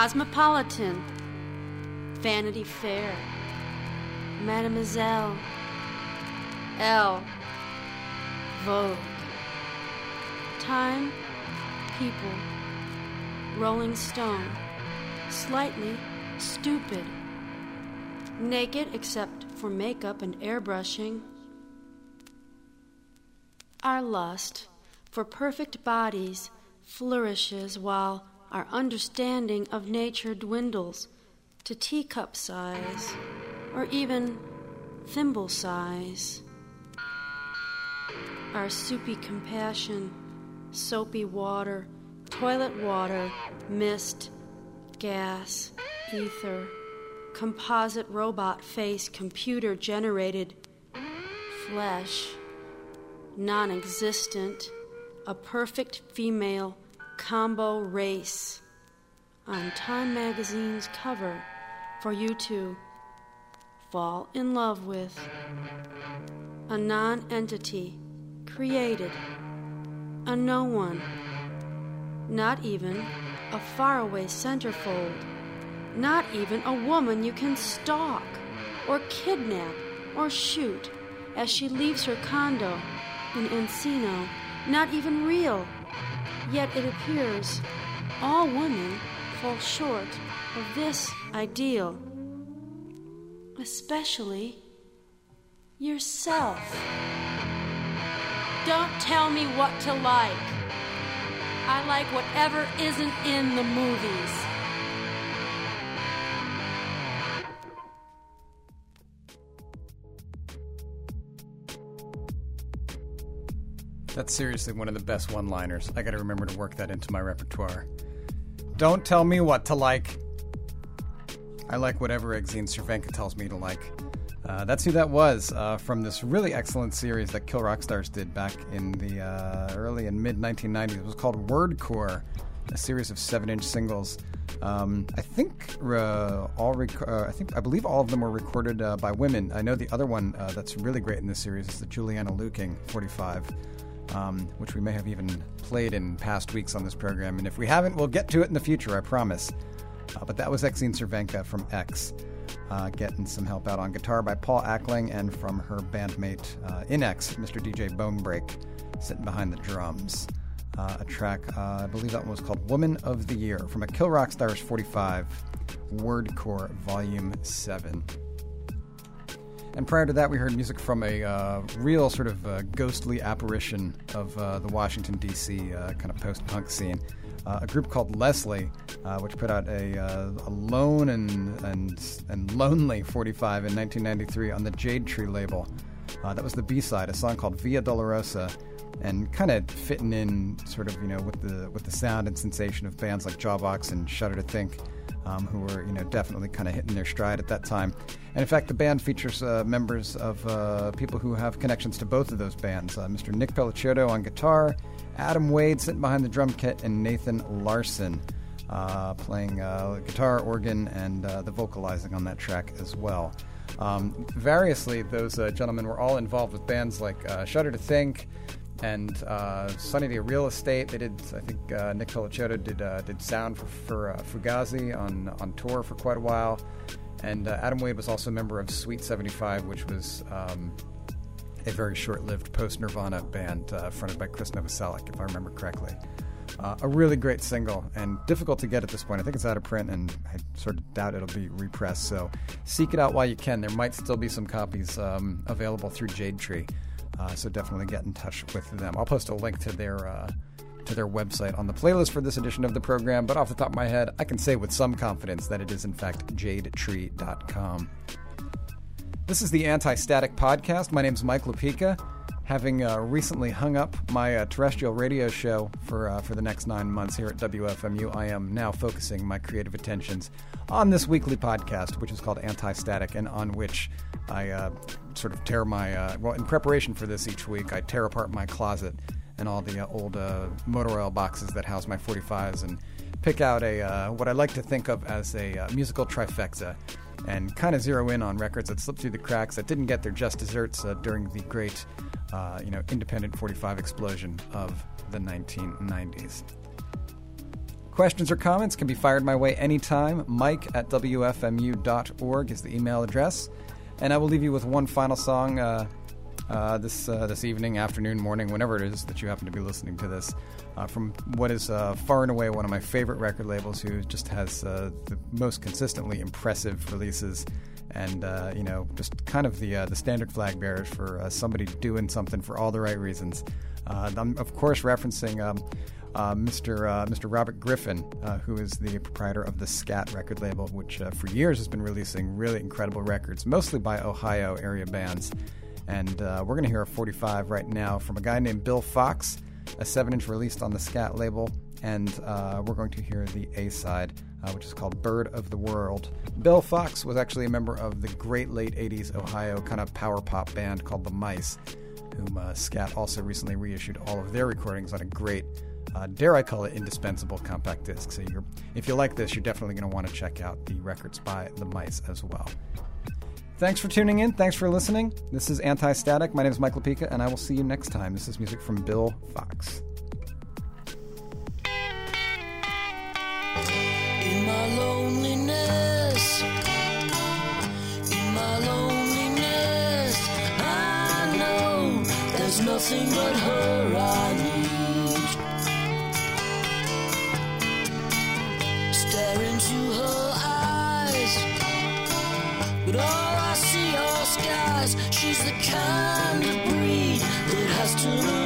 Cosmopolitan, Vanity Fair, Mademoiselle, Elle, Vogue, Time, People, Rolling Stone, Slightly Stupid, Naked except for makeup and airbrushing. Our lust for perfect bodies flourishes while our understanding of nature dwindles to teacup size or even thimble size. Our soupy compassion, soapy water, toilet water, mist, gas, ether, composite robot face, computer generated flesh, non existent, a perfect female combo race on Time Magazine's cover for you to fall in love with. A non entity created, a no one, not even a faraway centerfold, not even a woman you can stalk or kidnap or shoot as she leaves her condo in Encino, not even real. Yet it appears all women fall short of this ideal, especially yourself. Don't tell me what to like. I like whatever isn't in the movies. That's seriously one of the best one liners. I gotta remember to work that into my repertoire. Don't tell me what to like. I like whatever Exene Cervenka tells me to like. Uh, that's who that was uh, from this really excellent series that Kill Rock Stars did back in the uh, early and mid 1990s. It was called Wordcore, a series of seven-inch singles. Um, I think uh, all rec- uh, I think I believe all of them were recorded uh, by women. I know the other one that's really great in this series is the Juliana Luecking 45. Um, which we may have even played in past weeks on this program. And if we haven't, we'll get to it in the future, I promise. but that was Exene Cervenka from X uh, getting some help out on guitar by Paul Ackling and from her bandmate uh, in X, Mr. DJ Bonebrake, sitting behind the drums. Uh, a track, uh, I believe that one was called Woman of the Year from a Kill Rock Stars 45 Wordcore Volume 7. And prior to that, we heard music from a uh, real sort of uh, ghostly apparition of uh, the Washington, D.C. Uh, kind of post punk scene uh, a group called Leslie, uh, which put out a, a lone and, and, and lonely 45 in 1993 on the Jade Tree label. That was the B side, a song called Via Dolorosa, and kind of fitting in sort of you know with the with the sound and sensation of bands like Jawbox and Shudder to Think. Um, who were you know definitely kind of hitting their stride at that time. And in fact, the band features uh, members of uh, people who have connections to both of those bands. Uh, Mr. Nick Pellicciotto on guitar, Adam Wade sitting behind the drum kit, and Nathan Larson uh, playing uh, guitar, organ, and uh, the vocalizing on that track as well. Um, variously, those gentlemen were all involved with bands like Shudder to Think and uh, Day Real Estate. They did, I think, Nick Pellicciotto did did sound for, for Fugazi on on tour for quite a while, and Adam Wade was also a member of Sweet Seventy Five, which was um, a very short lived post Nirvana band uh, fronted by Chris Novoselic, if I remember correctly. Uh, a really great single and difficult to get at this point. I think it's out of print and I sort of doubt it'll be repressed. So seek it out while you can. There might still be some copies um, available through Jade Tree. Uh, so definitely get in touch with them. I'll post a link to their uh, to their website on the playlist for this edition of the program. But off the top of my head, I can say with some confidence that it is in fact jadetree.com. This is the Anti Static Podcast. My name is Mike Lupica. Having uh, recently hung up my uh, terrestrial radio show for, uh, for the next nine months here at WFMU, I am now focusing my creative attentions on this weekly podcast, which is called Anti Static, and on which I uh, sort of tear my, uh, well, in preparation for this each week, I tear apart my closet and all the uh, old motor oil boxes that house my 45s and pick out a what I like to think of as a musical trifecta and kind of zero in on records that slipped through the cracks that didn't get their just desserts uh, during the great, uh, you know, independent 45 explosion of the 1990s. Questions or comments can be fired my way anytime. Mike at WFMU.org is the email address. And I will leave you with one final song uh, uh, this, uh, this evening, afternoon, morning, whenever it is that you happen to be listening to this uh, from what is uh, far and away one of my favorite record labels, who just has the most consistently impressive releases, and uh, you know, just kind of the uh, the standard flag bearers for uh, somebody doing something for all the right reasons. I'm of course referencing. Um, Mr. Mr. Robert Griffin, who is the proprietor of the Scat record label, which for years has been releasing really incredible records, mostly by Ohio area bands. And we're going to hear a 45 right now from a guy named Bill Fox a 7 inch released on the Scat label, and uh, we're going to hear the A side, uh, which is called Bird of the World. Bill Fox was actually a member of the great late 80s Ohio kind of power pop band called The Mice, whom uh, Scat also recently reissued all of their recordings on a great. Uh, dare I call it indispensable compact disc? So, if you like this, you're definitely going to want to check out the records by the Mice as well. Thanks for tuning in. Thanks for listening. This is Anti Static. My name is Mike Lupica, and I will see you next time. This is music from Bill Fox. Nothing but her I need. Stare into her eyes, but all I see are skies. She's the kind of breed that has to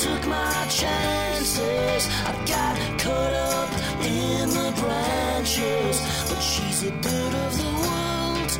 took my chances. I got caught up in the branches, but she's a bird of the world.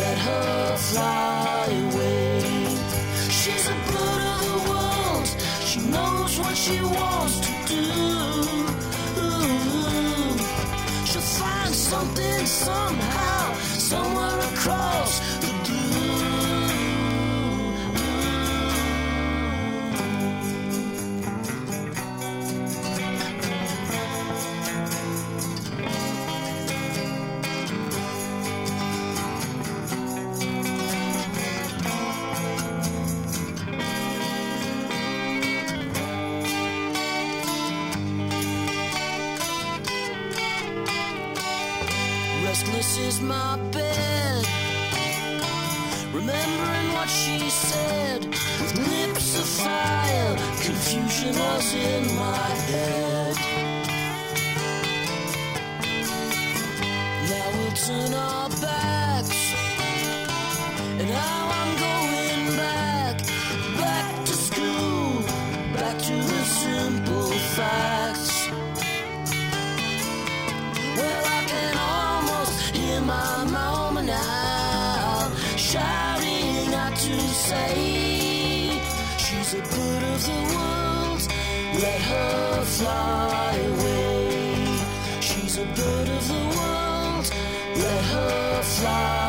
Let her fly away. She's a bird of the world. She knows what she wants to do. She'll find something somehow, somewhere across my bed. Remembering what she said with lips of fire, confusion was in my head. Now we'll turn our backs, and now I'm going my mama now shouting out to say she's a bird of the world. Let her fly away. She's a bird of the world. Let her fly